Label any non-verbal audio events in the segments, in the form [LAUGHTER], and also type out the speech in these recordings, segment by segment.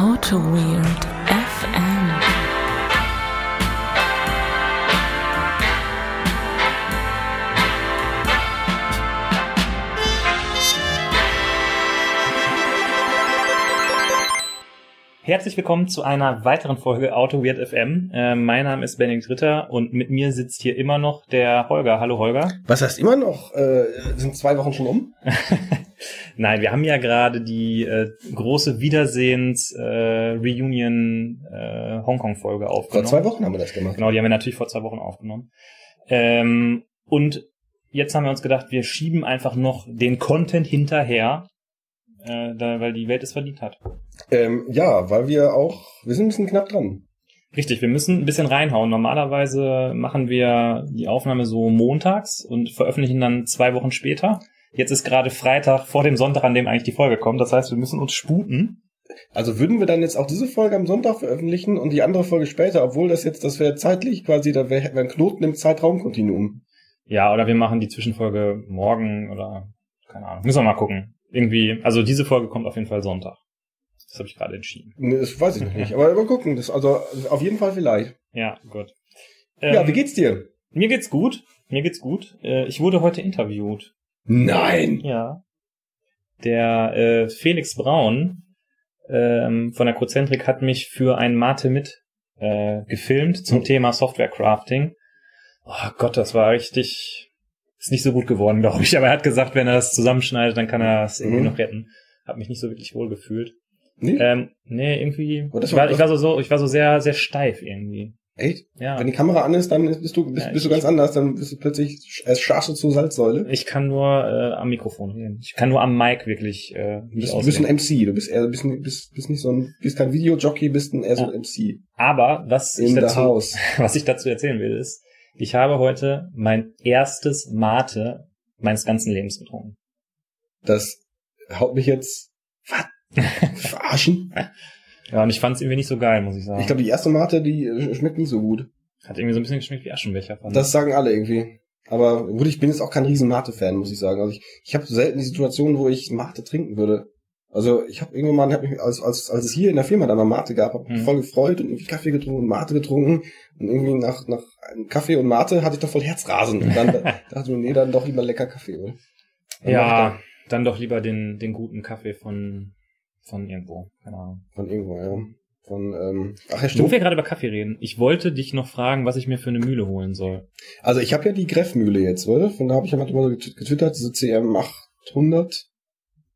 Auto Weird FM. Herzlich willkommen zu einer weiteren Folge Auto Weird FM. Äh, mein Name ist Benedikt Ritter und mit mir sitzt hier immer noch der Holger. Hallo Holger. Was heißt immer noch? Äh, sind zwei Wochen schon um? [LAUGHS] Nein, wir haben ja gerade die äh, große Wiedersehens äh, äh, Hongkong Folge aufgenommen. Vor zwei Wochen haben wir das gemacht. Genau, die haben wir natürlich vor zwei Wochen aufgenommen. Ähm, und jetzt haben wir uns gedacht, wir schieben einfach noch den Content hinterher, äh, da, weil die Welt es verdient hat. Ähm, ja, weil wir auch, wir sind ein bisschen knapp dran. Richtig, wir müssen ein bisschen reinhauen. Normalerweise machen wir die Aufnahme so montags und veröffentlichen dann zwei Wochen später. Jetzt ist gerade Freitag vor dem Sonntag, an dem eigentlich die Folge kommt. Das heißt, wir müssen uns sputen. Also würden wir dann jetzt auch diese Folge am Sonntag veröffentlichen und die andere Folge später, obwohl das jetzt, das wäre zeitlich quasi, da wäre wär ein Knoten im Zeitraumkontinuum. Ja, oder wir machen die Zwischenfolge morgen oder keine Ahnung. Müssen wir mal gucken. Irgendwie, also diese Folge kommt auf jeden Fall Sonntag. Das habe ich gerade entschieden. Nee, Das weiß ich noch nicht, aber mal gucken. Das, also auf jeden Fall vielleicht. Ja, gut. ja, Ähm, wie geht's dir? Mir geht's gut. Mir geht's gut. Äh, ich wurde heute interviewt. Nein! Ja. Der äh, Felix Braun ähm, von der Cozentrik hat mich für ein Mate mit äh, gefilmt zum Hm. Thema Software Crafting. Oh Gott, das war richtig. Ist nicht so gut geworden, glaube ich. Aber er hat gesagt, wenn er das zusammenschneidet, dann kann er es irgendwie Mhm. noch retten. Hab mich nicht so wirklich wohl gefühlt. Nee? Ähm, nee, irgendwie. Aber das ich, war- war, ich war so, so, ich war so sehr, sehr steif irgendwie. Echt? Ja. Wenn die Kamera an ist, dann bist du, bist, Ja, bist du ganz anders, dann bist du plötzlich als Schafe zur Salzsäule. Ich kann nur äh, am Mikrofon reden. Ich kann nur am Mic wirklich äh, Du bist, du bist ein. MC, du bist eher, bist, bist, bist nicht so ein, bist kein Videojockey, bist ein, eher so ein MC. Aber was ich, In dazu, [LAUGHS] was ich dazu erzählen will, ist, ich habe heute mein erstes Mate meines ganzen Lebens getrunken. Das haut mich jetzt, was? [LAUGHS] Verarschen? [LAUGHS] Ja, und ich fand es irgendwie nicht so geil, muss ich sagen. Ich glaube, die erste Mate, die äh, schmeckt nicht so gut. Hat irgendwie so ein bisschen geschmeckt wie Aschenbecher. Fand Das sagen alle irgendwie. Aber gut, ich bin jetzt auch kein riesen Mate-Fan, muss ich sagen. Also ich, ich habe selten die Situation, wo ich Mate trinken würde. Also ich habe irgendwann mal, hab mich, als, als, als es hier in der Firma dann mal Mate gab, habe mich Mhm. voll gefreut und irgendwie Kaffee getrunken und Mate getrunken. Und irgendwie nach, nach Kaffee und Mate hatte ich doch voll Herzrasen. Und dann [LAUGHS] dachte ich mir, nee, dann doch lieber lecker Kaffee. Oder? Dann ja, dann doch lieber den, den guten Kaffee von, von irgendwo. Keine Ahnung. ich da Von irgendwo, ja. Von, ähm, ach ja, Wo stimmt. wir gerade über Kaffee reden, ich wollte dich noch fragen, was ich mir für eine Mühle holen soll. Also ich habe ja die Greffmühle jetzt, oder? Von da habe ich ja mal drüber getw- getwittert, diese CM 800.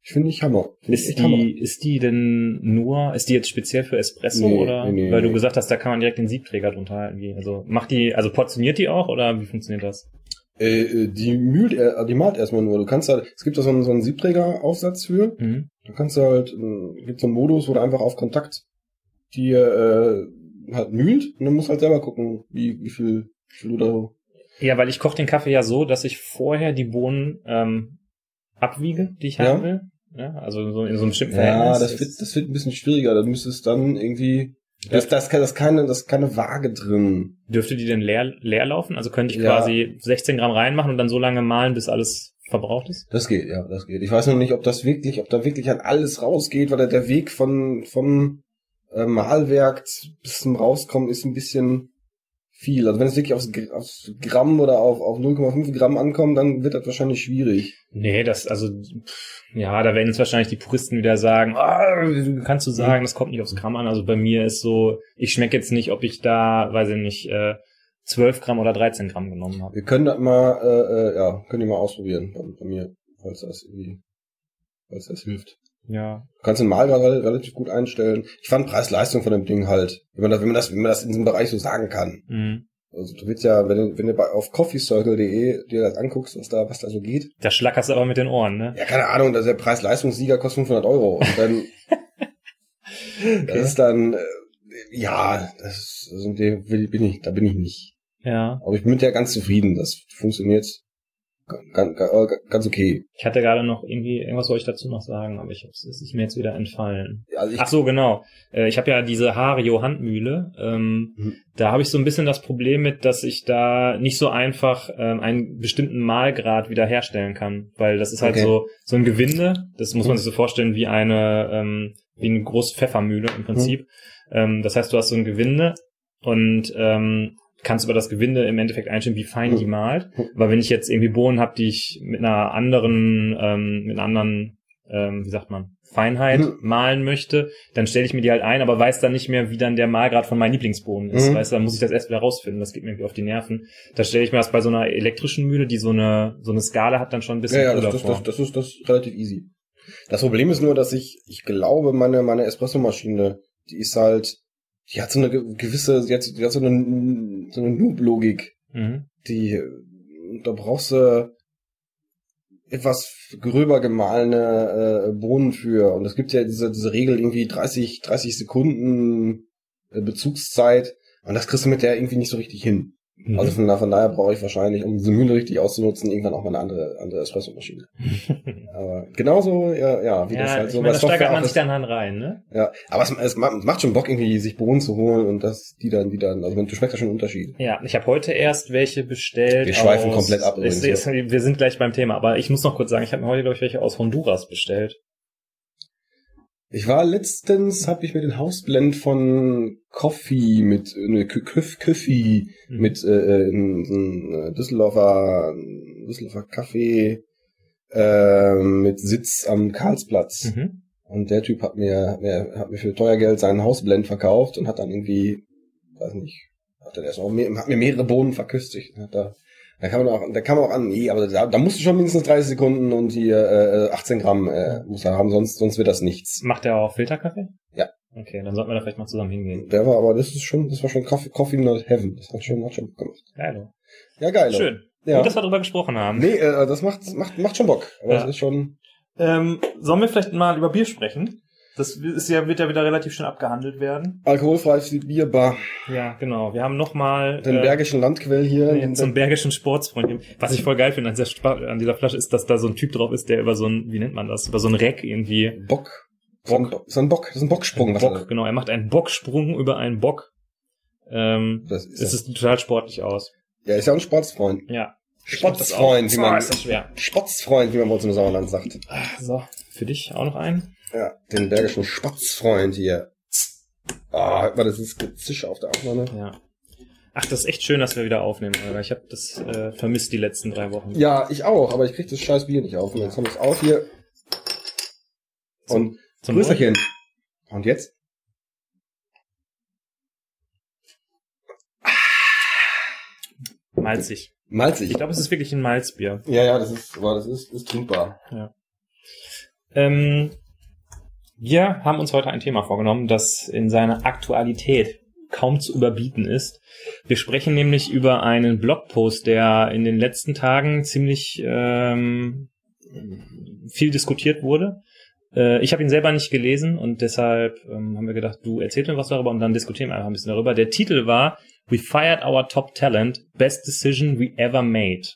Ich finde ich Hammer. Finde ich Ist Hammer. die, ist die denn nur, ist die jetzt speziell für Espresso Nee, oder? nee, nee, Weil du gesagt hast, da kann man direkt den Siebträger drunter halten. Also macht die, also portioniert die auch oder wie funktioniert das? Äh, äh, die mühlt, er- die malt erstmal nur. Du kannst halt, es gibt da so einen, so einen Siebträger-Aufsatz für. Mhm. Da kannst du halt, äh, gibt so einen Modus, wo du einfach auf Kontakt die äh, halt mühlt und dann musst halt selber gucken, wie, wie viel, wie viel du da. Ja, weil ich koche den Kaffee ja so, dass ich vorher die Bohnen ähm, abwiege, die ich Ja. haben will. Ja, also so in so einem bestimmten Ja, Verhältnis. das wird, das wird ein bisschen schwieriger. Da müsstest dann irgendwie, das, das, das, ist keine, das ist keine Waage drin. Dürfte die denn leer, leer laufen? Also könnte ich Ja. quasi 16 Gramm reinmachen und dann so lange mahlen, bis alles verbraucht ist? Das geht, ja, das geht. Ich weiß noch nicht, ob das wirklich, ob da wirklich an alles rausgeht, weil der, Weg von, vom äh, Mahlwerk bis zum Rauskommen ist ein bisschen viel. Also wenn es wirklich aufs, aufs Gramm oder auf, auf 0,5 Gramm ankommt, dann wird das wahrscheinlich schwierig. Nee, das, also, pff, ja, da werden jetzt wahrscheinlich die Puristen wieder sagen, wie kannst du sagen, das kommt nicht aufs Gramm an. Also bei mir ist so, ich schmecke jetzt nicht, ob ich da, weiß ich nicht, äh, 12 Gramm oder 13 Gramm genommen habe. Wir können das mal, äh, äh, ja, können die mal ausprobieren bei, bei mir, falls das irgendwie, falls das hilft. Ja. Du kannst den Mahlgrad rel- relativ gut einstellen. Ich fand Preis-Leistung von dem Ding halt, wenn man das, wenn man das, wenn man das in diesem Bereich so sagen kann. Mhm. Also du willst ja, wenn du, wenn du bei, auf coffeecircle.de dir das anguckst, was da, was da so geht. Da schlackerst du aber mit den Ohren, ne? Ja, keine Ahnung, dass der Preis-Leistungssieger kostet 500 Euro. Und dann, [LAUGHS] das ist dann, äh, ja, das, also dem will- bin ich, da bin ich nicht. Ja. Aber ich bin mit der ganz zufrieden. Das funktioniert ganz, ganz, ganz okay. Ich hatte gerade noch irgendwie, irgendwas wollte ich dazu noch sagen, aber ich es ist mir jetzt wieder entfallen. Also Ach so, genau. Äh, Ich habe ja diese Hario Handmühle. Ähm, Mhm. Da habe ich so ein bisschen das Problem mit, dass ich da nicht so einfach ähm, einen bestimmten Mahlgrad wieder herstellen kann, weil das ist halt Okay. so so ein Gewinde. Das muss man sich so vorstellen wie eine ähm, wie eine große Pfeffermühle im Prinzip. Ähm, das heißt, du hast so ein Gewinde und ähm, kannst über das Gewinde im Endeffekt einstellen, wie fein die malt. Weil wenn ich jetzt irgendwie Bohnen habe, die ich mit einer anderen, ähm, mit einer anderen, ähm, wie sagt man, Feinheit Mhm. malen möchte, dann stelle ich mir die halt ein, aber weiß dann nicht mehr, wie dann der Malgrad von meinen Lieblingsbohnen ist. Mhm. Weißt du, dann muss ich das erst wieder rausfinden. Das geht mir irgendwie auf die Nerven. Da stelle ich mir das bei so einer elektrischen Mühle, die so eine so eine Skala hat, dann schon ein bisschen Ja, ja, das, das, das, das ist das ist relativ easy. Das Problem ist nur, dass ich, ich glaube, meine, meine Espresso-Maschine, die ist halt, die hat so eine ge- gewisse, die hat, die hat so eine, so eine Noob-Logik, Mhm. die, da brauchst du etwas gröber gemahlene äh, Bohnen für. Und es gibt ja diese, diese Regel irgendwie 30, 30 Sekunden äh, Bezugszeit. Und das kriegst du mit der irgendwie nicht so richtig hin. Mhm. Also von, von daher brauche ich wahrscheinlich, um diese Mühle richtig auszunutzen, irgendwann auch mal eine andere, andere Espresso-Maschine. [LAUGHS] Aber genauso, ja, ja, wie ja, das halt so meine, da steigert man sich dann halt rein, ne? Ja, aber es, es ma- macht schon Bock, irgendwie sich Bohnen zu holen und das, die dann, die dann, also du schmeckst ja schon einen Unterschied. Ja, ich habe heute erst welche bestellt. Wir schweifen aus, komplett ab Ich, übrigens, ich, wir sind gleich beim Thema, aber ich muss noch kurz sagen, ich habe mir heute, glaube ich, welche aus Honduras bestellt. Ich war letztens, habe ich mir den Hausblend von Coffee mit, äh, ne, Köf, Köffi Mhm. mit äh, in, ein, äh, Düsseldorfer, Düsseldorfer Kaffee äh, mit Sitz am Karlsplatz. Mhm. Und der Typ hat mir, hat mir, hat mir für teuer Geld seinen Hausblend verkauft und hat dann irgendwie, weiß nicht, hat er erst auch mehr, hat mir mehrere Bohnen verköstigt. Hat da, da kann man auch, da kann man auch an, nee, aber da, da musst du schon mindestens 30 Sekunden und hier äh, 18 Gramm äh, muss er haben, sonst, sonst wird das nichts. Macht der auch Filterkaffee? Ja. Okay, dann sollten wir da vielleicht mal zusammen hingehen. Der war aber, das ist schon, das war schon Coffee, Coffee Not Heaven. Das hat schon, hat schon Bock gemacht. Geil. Ja, geil. Schön. Ja. Gut, dass wir darüber gesprochen haben. Nee, äh, das macht, macht, macht schon Bock. Aber Ja. das ist schon, Ähm, sollen wir vielleicht mal über Bier sprechen? Das ist ja, wird ja wieder relativ schnell abgehandelt werden. alkoholfreies Bierbar, Ja, genau. Wir haben nochmal den bergischen Landquell hier. Nee, so einen bergischen Sportsfreund. Was ich voll geil finde an dieser, an dieser Flasche ist, dass da so ein Typ drauf ist, der über so ein, wie nennt man das, über so ein Reck irgendwie. Bock. So ein, so ein Bock, das ist ein Bocksprung. was Bock, genau. Er macht einen Bocksprung über einen Bock. Ähm, Das ist, es sieht total sportlich aus. ja, ist ja ein Sportsfreund. Ja. Spotzfreund, wie man, ist das schwer. Spotzfreund, wie man bei uns im Sauerland sagt. So, für dich auch noch einen? Ja, den bergischen Spotzfreund hier. Ah, hört mal, das ist Gezische auf der Aufnahme. Ja. Ach, das ist echt schön, dass wir wieder aufnehmen, Alter. Ich habe das äh, vermisst die letzten drei Wochen. Ja, ich auch, aber ich krieg das scheiß Bier nicht auf. Und jetzt haben wir es auf hier. Und Zum. Grüßerchen. Und jetzt? Malzig. Malzig. Ich glaube, es ist wirklich ein Malzbier. Ja, ja, das ist, aber das ist, ist trinkbar. Ähm, wir haben uns heute ein Thema vorgenommen, das in seiner Aktualität kaum zu überbieten ist. Wir sprechen nämlich über einen Blogpost, der in den letzten Tagen ziemlich ähm, viel diskutiert wurde. Äh, ich habe ihn selber nicht gelesen und deshalb ähm, haben wir gedacht, du erzählst mir was darüber und dann diskutieren wir einfach ein bisschen darüber. Der Titel war We fired our top talent, best decision we ever made.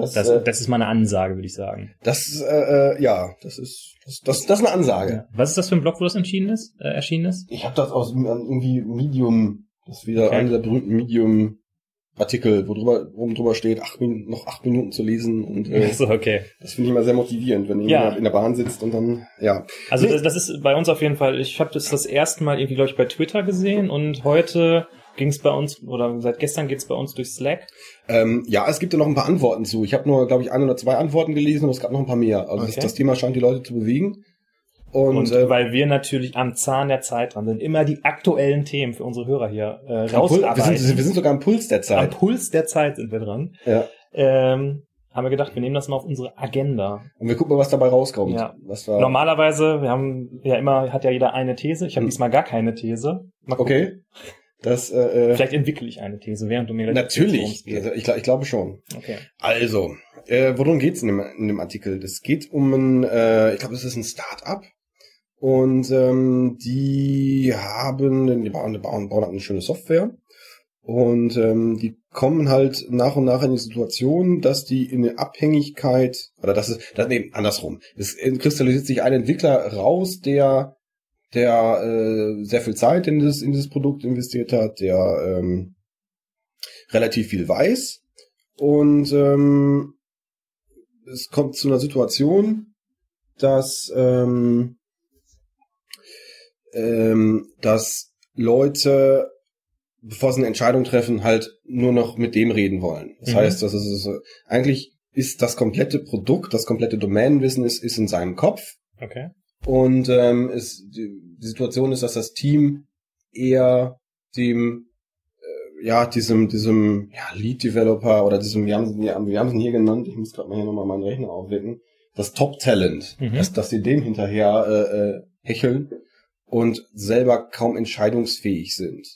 Das, Das, äh, das ist mal eine Ansage, würde ich sagen. das äh, äh, ja, das ist, das, das, das ist eine Ansage. Ja. Was ist das für ein Blog, wo das entschieden ist, äh, erschienen ist? Ich habe das aus ähm, irgendwie Medium, das ist wieder Okay. einer der berühmten Medium Artikel, wo drüber, wo drüber steht, acht Minuten, noch acht Minuten zu lesen und äh, so, okay. das finde ich immer sehr motivierend, wenn Ja. jemand in der Bahn sitzt und dann, ja. Also das, das ist bei uns auf jeden Fall, ich habe das das erste Mal irgendwie, glaube ich, bei Twitter gesehen und heute ging es bei uns, oder seit gestern geht es bei uns durch Slack. Ähm, ja, es gibt ja noch ein paar Antworten zu. Ich habe nur, glaube ich, ein oder zwei Antworten gelesen, aber es gab noch ein paar mehr. Also Okay. das, das Thema scheint die Leute zu bewegen. Und, Und, äh, weil wir natürlich am Zahn der Zeit dran sind, immer die aktuellen Themen für unsere Hörer hier äh, am Pul- wir, rausarbeiten. sind, wir sind sogar am Puls der am Zeit. Puls der Zeit sind wir dran. Ja. Ähm, haben wir gedacht, wir nehmen das mal auf unsere Agenda. Und wir gucken mal, was dabei rauskommt. Ja. Was war, Normalerweise, wir haben ja immer, hat ja jeder eine These. Ich habe Hm. diesmal gar keine These. Okay. Das, äh, äh, Vielleicht entwickle ich eine These, während du mir gleich natürlich. Also ich, ich glaube schon. Okay. Also, äh, worum geht's in dem, in dem Artikel? Das geht um ein, äh, ich glaube, es ist ein Start-up. Und ähm, die haben, die bauen, die bauen, bauen eine schöne Software. Und ähm, die kommen halt nach und nach in die Situation, dass die in eine Abhängigkeit, oder das ist, das, nee, andersrum. Es kristallisiert sich ein Entwickler raus, der der äh, sehr viel Zeit in das in dieses Produkt investiert hat, der ähm, relativ viel weiß und ähm, es kommt zu einer Situation, dass ähm, ähm, dass Leute, bevor sie eine Entscheidung treffen, halt nur noch mit dem reden wollen. Das Mhm. heißt, das ist eigentlich ist das komplette Produkt, das komplette Domänenwissen ist, ist in seinem Kopf. Okay. Und ähm, es, die, die Situation ist, dass das Team eher dem äh, ja diesem diesem ja, Lead Developer oder diesem wir haben wir haben wir haben es hier genannt ich muss gerade mal hier nochmal meinen Rechner aufwecken das Top Talent Mhm. dass dass sie dem hinterher äh, äh, hecheln und selber kaum entscheidungsfähig sind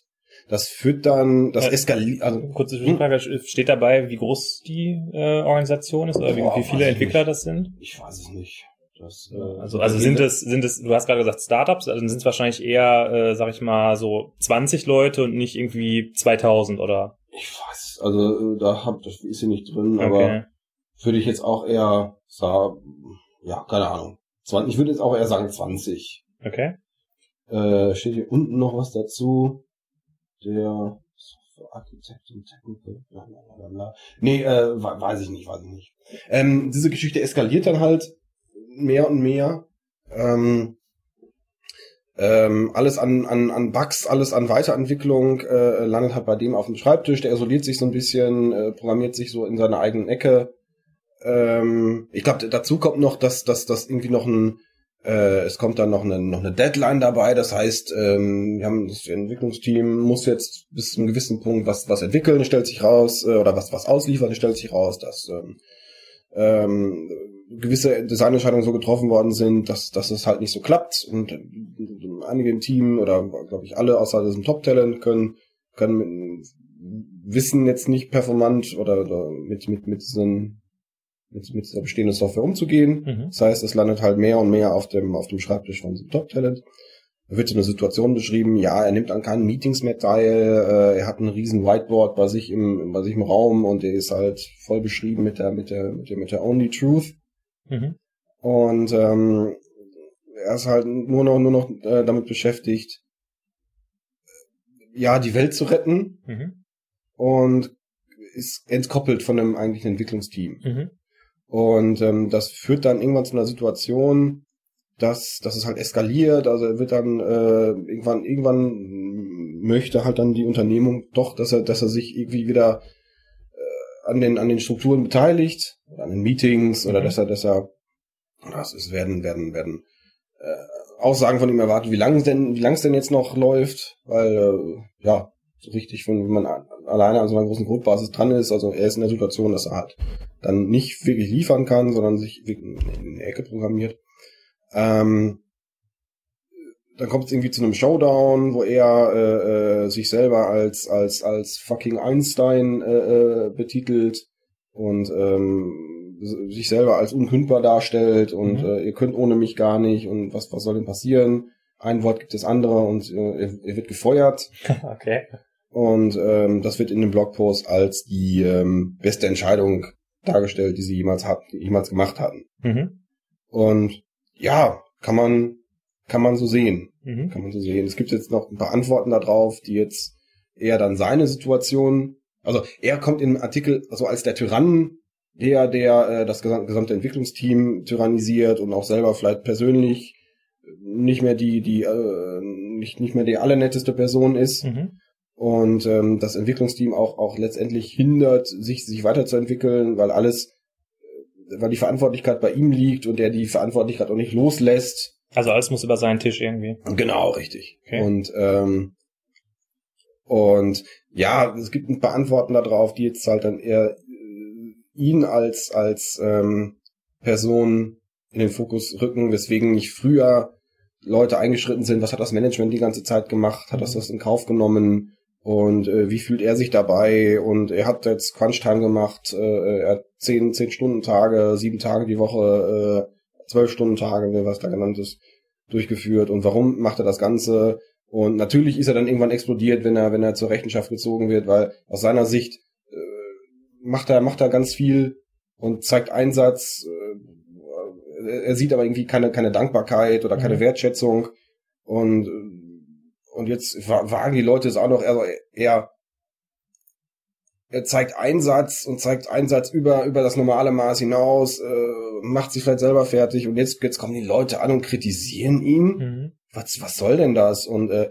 das führt dann das Ja. eskaliert also Kurze Zwischenfrage, steht dabei, wie groß die äh, Organisation ist oder wie, Boah, wie viele Entwickler nicht. das sind? ich weiß es nicht das, äh, Also, also sind es, sind es, du hast gerade gesagt Startups, also sind es wahrscheinlich eher, äh, sag ich mal, so 20 Leute und nicht irgendwie 2000 oder? ich weiß also äh, da hab das ist hier nicht drin Okay. aber würde ich jetzt auch eher sagen, ja, keine Ahnung. 20, ich würde jetzt auch eher sagen 20. Okay. Äh, steht hier unten noch was dazu. Der Architect und Technical, bla bla bla bla. Nee, äh, we- weiß ich nicht, weiß ich nicht. Ähm, diese Geschichte eskaliert dann halt mehr und mehr. Ähm, ähm, alles an, an, an Bugs, alles an Weiterentwicklung äh, landet halt bei dem auf dem Schreibtisch. Der isoliert sich so ein bisschen, äh, programmiert sich so in seiner eigenen Ecke. Ähm, ich glaube, dazu kommt noch, dass, dass, dass irgendwie noch ein, äh, es kommt dann noch eine, noch eine Deadline dabei. Das heißt, ähm, wir haben das Entwicklungsteam muss jetzt bis zu einem gewissen Punkt was, was entwickeln, stellt sich raus, äh, oder was, was ausliefern, stellt sich raus, dass ähm, ähm, gewisse Designentscheidungen so getroffen worden sind, dass, dass es halt nicht so klappt. Und einige im Team oder glaube ich alle außer diesem Top-Talent können, können mit, wissen jetzt nicht performant oder, oder mit, mit, mit diesen mit, mit dieser bestehenden Software umzugehen. Mhm. Das heißt, es landet halt mehr und mehr auf dem, auf dem Schreibtisch von diesem Top-Talent. Da wird so eine Situation beschrieben, ja, er nimmt an keinen Meetings mehr teil, äh, er hat ein riesen Whiteboard bei sich im, bei sich im Raum und der ist halt voll beschrieben mit der, mit der, mit der, mit der Only Truth. Mhm. Und ähm, er ist halt nur noch, nur noch äh, damit beschäftigt, ja, die Welt zu retten Mhm. und ist entkoppelt von dem eigentlichen Entwicklungsteam. Mhm. Und ähm, das führt dann irgendwann zu einer Situation, dass, dass es halt eskaliert. Also er wird dann äh, irgendwann, irgendwann möchte halt dann die Unternehmung doch, dass er, dass er sich irgendwie wieder äh, an den an den Strukturen beteiligt, an den Meetings oder Mhm. dass er, dass er, das ist werden werden werden äh, Aussagen von ihm erwartet, wie lange denn, wie lang es denn jetzt noch läuft, weil äh, ja so richtig, von, wenn man alleine an so einer großen Grundbasis dran ist, also er ist in der Situation, dass er halt dann nicht wirklich liefern kann, sondern sich wirklich in die Ecke programmiert. Ähm, dann kommt es irgendwie zu einem Showdown, wo er äh, äh, sich selber als als als fucking Einstein äh, äh, betitelt und ähm, sich selber als unkündbar darstellt und Mhm. äh, ihr könnt ohne mich gar nicht und was was soll denn passieren? Ein Wort gibt das andere und äh, er, er wird gefeuert. [LAUGHS] Okay. Und ähm, das wird in dem Blogpost als die ähm, beste Entscheidung dargestellt, die sie jemals hat, jemals gemacht hatten. Mhm. Und ja, kann man kann man so sehen, Mhm. kann man so sehen. Es gibt jetzt noch ein paar Antworten darauf, die jetzt eher dann seine Situation, also er kommt im Artikel also als der Tyrann, der der äh, das gesam- gesamte Entwicklungsteam tyrannisiert und auch selber vielleicht persönlich nicht mehr die die äh, nicht nicht mehr die allernetteste Person ist Mhm. und ähm, das Entwicklungsteam auch auch letztendlich hindert, sich sich weiterzuentwickeln, weil alles, äh, weil die Verantwortlichkeit bei ihm liegt und er die Verantwortlichkeit auch nicht loslässt. Also alles muss über seinen Tisch irgendwie. Genau, richtig. Okay. Und ähm, und ja, es gibt ein paar Antworten darauf, die jetzt halt dann eher äh, ihn als als ähm, Person in den Fokus rücken, weswegen nicht früher Leute eingeschritten sind, was hat das Management die ganze Zeit gemacht, hat das das in Kauf genommen und äh, wie fühlt er sich dabei und er hat jetzt Crunch-Time gemacht, äh, er hat zehn, zehn Stunden Tage, sieben Tage die Woche, äh, zwölf Stunden Tage, wie was da genannt ist, durchgeführt. Und warum macht er das Ganze? Und natürlich ist er dann irgendwann explodiert, wenn er, wenn er zur Rechenschaft gezogen wird, weil aus seiner Sicht äh, macht er, macht er ganz viel und zeigt Einsatz, äh, er sieht aber irgendwie keine, keine Dankbarkeit oder keine Mhm. Wertschätzung. Und, äh, und jetzt wa- wagen die Leute es auch noch, also er, er zeigt Einsatz und zeigt Einsatz über, über das normale Maß hinaus, äh, macht sich vielleicht selber fertig und jetzt, jetzt kommen die Leute an und kritisieren ihn. Mhm. was, was soll denn das? Und äh,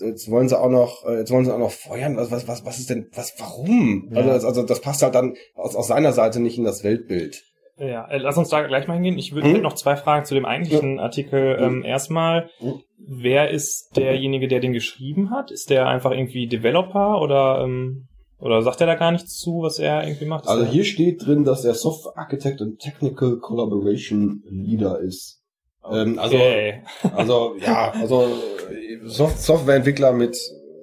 jetzt wollen sie auch noch, äh, jetzt wollen sie auch noch feuern. Was, was, was, was ist denn, was, warum? Ja. Also, das, also das passt halt dann aus, aus seiner Seite nicht in das Weltbild. Ja, äh, lass uns da gleich mal hingehen. Ich würde Hm? noch zwei Fragen zu dem eigentlichen Artikel. Hm. Ähm, erstmal, Hm. wer ist derjenige, der den geschrieben hat? Ist der einfach irgendwie Developer oder ähm, oder sagt er da gar nichts zu, was er irgendwie macht? Also er- hier steht drin, dass er Software Architect und Technical Collaboration Leader ist. Ähm, also, okay. also ja, also Soft Softwareentwickler mit,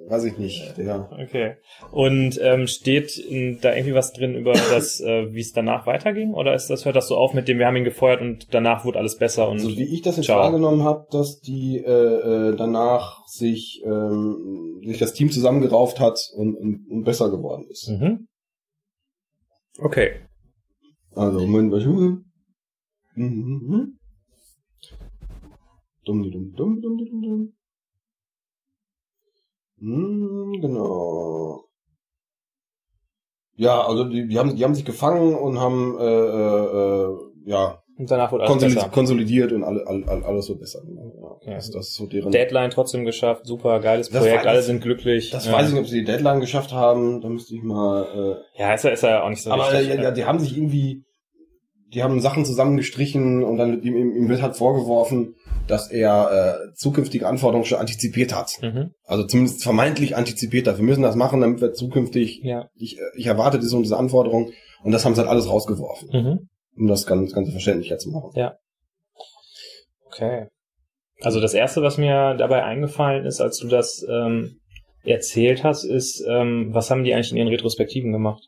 weiß ich nicht, der. Okay. Und ähm, steht da irgendwie was drin über [COUGHS] das, äh, wie es danach weiterging? Oder ist das hört das so auf mit dem, wir haben ihn gefeuert und danach wurde alles besser und Also wie ich das jetzt Ciao. wahrgenommen habe, dass die äh, äh, danach sich ähm, sich das Team zusammengerauft hat und, und, und besser geworden ist. mhm. Okay. Also Moment, was mhm. Mhm. Dumm, die dumm, dumm, dumm, dumm, dumm. Hm, genau. Ja, also die, die haben die haben sich gefangen und haben äh, äh, äh, ja Und danach wurde alles konsolidiert, besser. konsolidiert und alle, alle, alle- alles so besser. Ja, Ja. Das, das ist so deren. Deadline trotzdem geschafft, super geiles Projekt, alle sind glücklich. das ja. weiß ich nicht, ob sie die Deadline geschafft haben. Da müsste ich mal. Ja, ist ja, ist ja auch nicht so Äh, aber wichtig. ja, ja, die haben sich irgendwie, die haben Sachen zusammengestrichen und dann ihm, ihm ihm wird halt vorgeworfen, dass er äh, zukünftige Anforderungen schon antizipiert hat. Mhm. Also zumindest vermeintlich antizipiert hat. Wir müssen das machen, damit wir zukünftig. Ja. Ich, ich erwarte diese und diese Anforderungen und das haben sie halt alles rausgeworfen, Mhm. um das ganz, ganz verständlicher zu machen. Okay. Also das erste, was mir dabei eingefallen ist, als du das ähm, erzählt hast, ist, ähm, was haben die eigentlich in ihren Retrospektiven gemacht?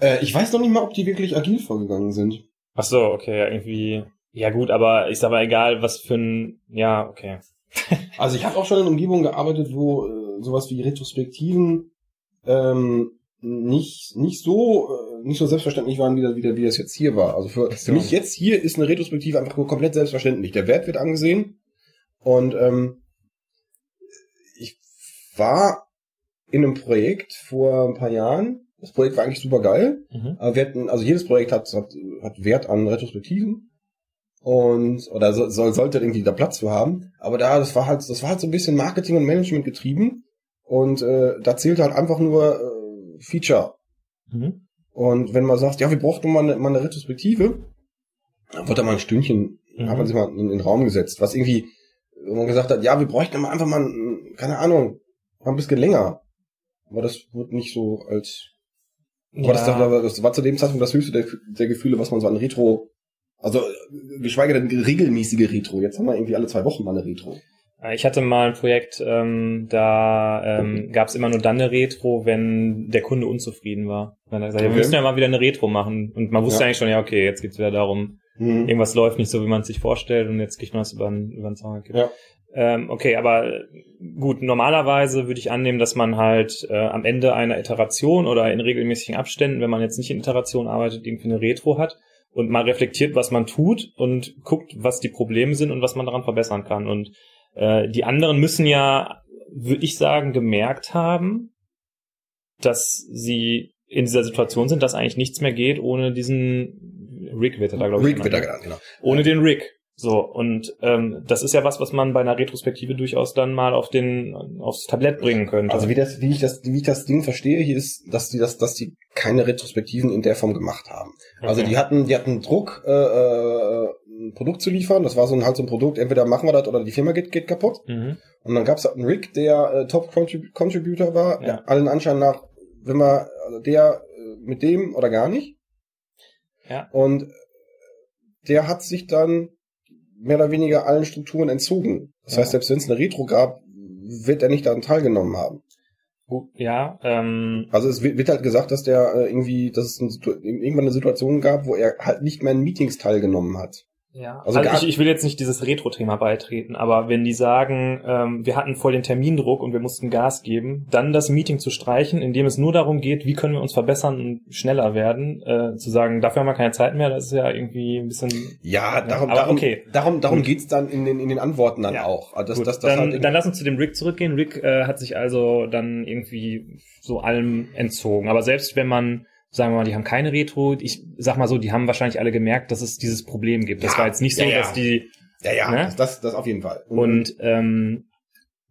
Äh, ich weiß noch nicht mal, ob die wirklich agil vorgegangen sind. Ach so, okay, ja, irgendwie. Ja gut, aber ist aber egal, was für ein. Ja, okay. [LAUGHS] Also ich habe auch schon in Umgebungen gearbeitet, wo äh, sowas wie Retrospektiven ähm, nicht nicht so äh, nicht so selbstverständlich waren, wie das, wie, das- wie das jetzt hier war. Also für, für mich jetzt hier ist eine Retrospektive einfach nur komplett selbstverständlich. Der Wert wird angesehen und ähm, ich war in einem Projekt vor ein paar Jahren. Das Projekt war eigentlich super geil. Mhm. Aber wir hatten, also jedes Projekt hat, hat, hat Wert an Retrospektiven und oder so, soll, sollte irgendwie da Platz für haben. Aber da, das war halt, das war halt so ein bisschen Marketing und Management getrieben und äh, da zählte halt einfach nur äh, Feature. Mhm. Und wenn man sagt, ja, wir brauchten mal eine, mal eine Retrospektive, dann wird da mal ein Stündchen, Mhm. hat man sich mal in, in den Raum gesetzt, was irgendwie, wo man gesagt hat, ja, wir bräuchten mal einfach mal, ein- keine Ahnung, mal ein bisschen länger. Aber das wird nicht so als aber das, das, das war zu dem Zeitpunkt das höchste der, der Gefühle, was man so an Retro, also geschweige denn regelmäßige Retro. Jetzt haben wir irgendwie alle zwei Wochen mal eine Retro. Äh, Ich hatte mal ein Projekt, ähm, da ähm, gab es immer nur dann eine Retro, wenn der Kunde unzufrieden war. Dann hat er gesagt, ja, wir Okay. müssen ja mal wieder eine Retro machen. Und man wusste Ja. eigentlich schon, ja, okay, jetzt geht's wieder darum, Mhm. irgendwas läuft nicht so, wie man es sich vorstellt und jetzt kriegt man das über den, über den Zaun. Ja. Ähm, okay, aber gut, normalerweise würde ich annehmen, dass man halt äh, am Ende einer Iteration oder in regelmäßigen Abständen, wenn man jetzt nicht in Iteration arbeitet, irgendwie eine Retro hat und mal reflektiert, was man tut und guckt, was die Probleme sind und was man daran verbessern kann. Und äh, die anderen müssen ja, würde ich sagen, gemerkt haben, dass sie in dieser Situation sind, dass eigentlich nichts mehr geht ohne diesen Rick wird er da, glaube ich. Rick wird genannt, genau. Ohne den Rick. So, und ähm, das ist ja was, was man bei einer Retrospektive durchaus dann mal auf den aufs Tablett bringen könnte. Also wie das, wie ich das, wie ich das Ding verstehe, hier ist, dass die das, dass die keine Retrospektiven in der Form gemacht haben. Also Okay. die hatten, die hatten Druck, äh, äh, ein Produkt zu liefern. Das war so ein halt so ein Produkt. Entweder machen wir das oder die Firma geht, geht kaputt. mhm. Und dann gab's halt einen Rick, der äh, Top Contrib Contributor war, Ja. der allen Anschein nach, wenn man also der äh, mit dem oder gar nicht. Ja. Und der hat sich dann mehr oder weniger allen Strukturen entzogen. Das Ja. heißt, selbst wenn es eine Retro gab, wird er nicht daran teilgenommen haben. Ja, ähm, Also es wird halt gesagt, dass der äh, irgendwie, dass es Situ- irgendwann eine Situation gab, wo er halt nicht mehr in Meetings teilgenommen hat. Ja, Also also, ich, ich will jetzt nicht dieses Retro-Thema beitreten, aber wenn die sagen, ähm, wir hatten voll den Termindruck und wir mussten Gas geben, dann das Meeting zu streichen, indem es nur darum geht, wie können wir uns verbessern und schneller werden, äh, zu sagen, dafür haben wir keine Zeit mehr, das ist ja irgendwie ein bisschen. Ja, darum, aber darum, okay. darum, darum Gut. geht's dann in den, in den Antworten dann Ja. auch. Also Das, Gut, das, das dann, halt dann lass uns zu dem Rick zurückgehen. Rick äh, hat sich also dann irgendwie so allem entzogen. Aber selbst wenn man, sagen wir mal, die haben keine Retro, ich sag mal so, die haben wahrscheinlich alle gemerkt, dass es dieses Problem gibt. Das Ja, war jetzt nicht so, ja, ja. dass die Ja, ja, Ne? das, das, das auf jeden Fall. Und ähm,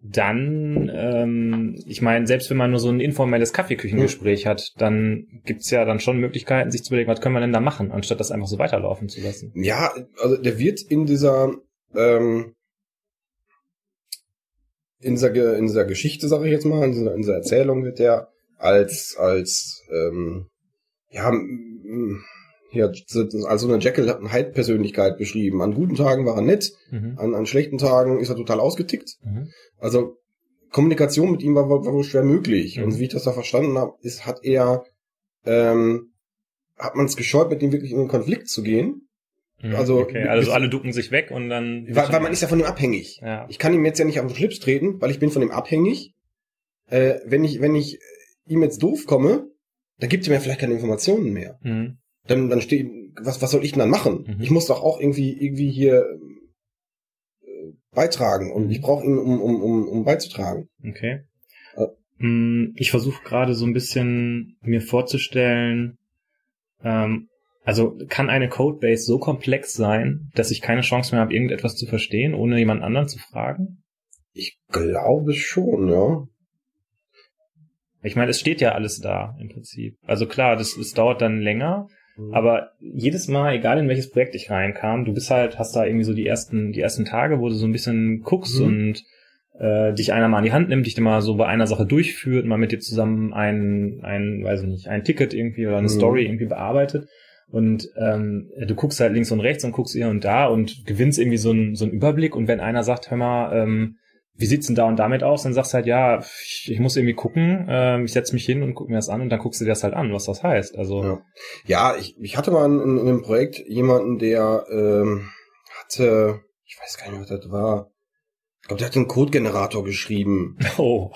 dann, ähm, ich meine, selbst wenn man nur so ein informelles Kaffeeküchengespräch hat, dann gibt's ja dann schon Möglichkeiten, sich zu überlegen, was können wir denn da machen, anstatt das einfach so weiterlaufen zu lassen. Ja, also der wird in dieser ähm, in dieser, in dieser Geschichte, sage ich jetzt mal, in dieser, in dieser Erzählung wird der als als ähm, ja m- hier als so eine Jekyll und Hyde Persönlichkeit beschrieben. An guten Tagen war er nett, Mhm. an, an schlechten Tagen ist er total ausgetickt. Mhm. Also Also Kommunikation mit ihm war, war, wohl schwer möglich. Mhm. Und wie ich das da verstanden habe, ist, hat er, ähm, hat man es gescheut, mit ihm wirklich in einen Konflikt zu gehen. Mhm. Also- okay. also alle ducken sich weg und dann. Weil, weil man ist ja von ihm abhängig. ja. Ich kann ihm jetzt ja nicht auf den Schlips treten, weil ich bin von ihm abhängig. Äh, wenn ich, wenn ich ihm jetzt doof komme, dann gibt er mir vielleicht keine Informationen mehr. Mhm. Dann, dann steht, was, was soll ich denn dann machen? Mhm. Ich muss doch auch irgendwie, irgendwie hier äh, beitragen und Mhm. ich brauche ihn, um, um, um, um beizutragen. Okay. Äh. Mm, Ich versuche gerade so ein bisschen mir vorzustellen, ähm, also kann eine Codebase so komplex sein, dass ich keine Chance mehr habe, irgendetwas zu verstehen, ohne jemand anderen zu fragen? Ich glaube schon, ja. Ich meine, es steht ja alles da im Prinzip. Also klar, das, das dauert dann länger, aber jedes Mal, egal in welches Projekt ich reinkam, du bist halt, hast da irgendwie so die ersten, die ersten Tage, wo du so ein bisschen guckst Mhm. und äh, dich einer mal an die Hand nimmt, dich dann mal so bei einer Sache durchführt, mal mit dir zusammen ein, ein, weiß ich nicht, ein Ticket irgendwie oder eine Mhm. Story irgendwie bearbeitet. Und ähm, du guckst halt links und rechts und guckst hier und da und gewinnst irgendwie so einen, so einen Überblick. Und wenn einer sagt, hör mal, ähm, wie sieht's denn da und damit aus? Dann sagst du halt, ja, ich, ich muss irgendwie gucken, ähm, ich setz mich hin und guck mir das an und dann guckst du dir das halt an, was das heißt. Also, Ja. Ja, ich, ich hatte mal in, in einem Projekt jemanden, der ähm, hatte, ich weiß gar nicht, was das war. Ich glaube, der hat einen Codegenerator geschrieben [LAUGHS] oh,